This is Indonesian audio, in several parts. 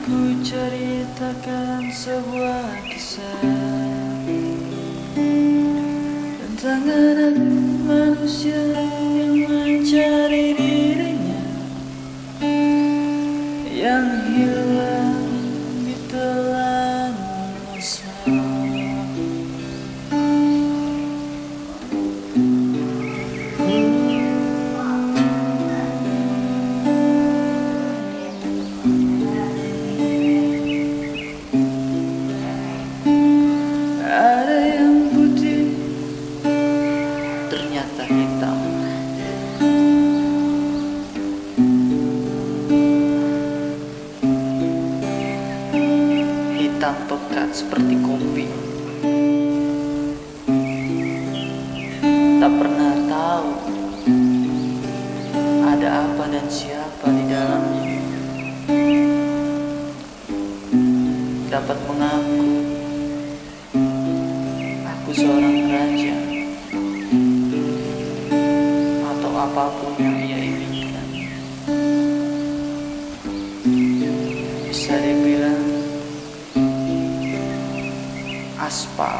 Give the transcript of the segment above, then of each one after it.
menceritakan sebuah kisah. Tentang anak manusia Hitam pekat seperti kopi. Tak pernah tahu Ada apa dan siapa di dalamnya. Dapat mengaku Aku seorang raja Atau apa pun yang ia inginkan. Bisa dibilang Aspal.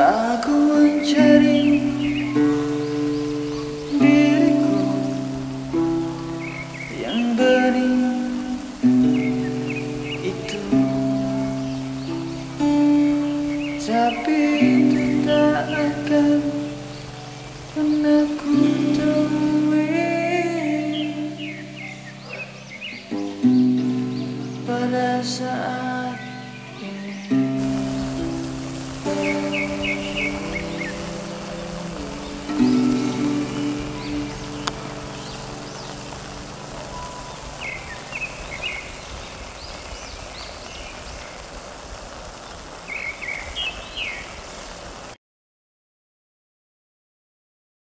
Aku mencari diriku yang bening itu. Tapi tak akan pernah pada saat ini.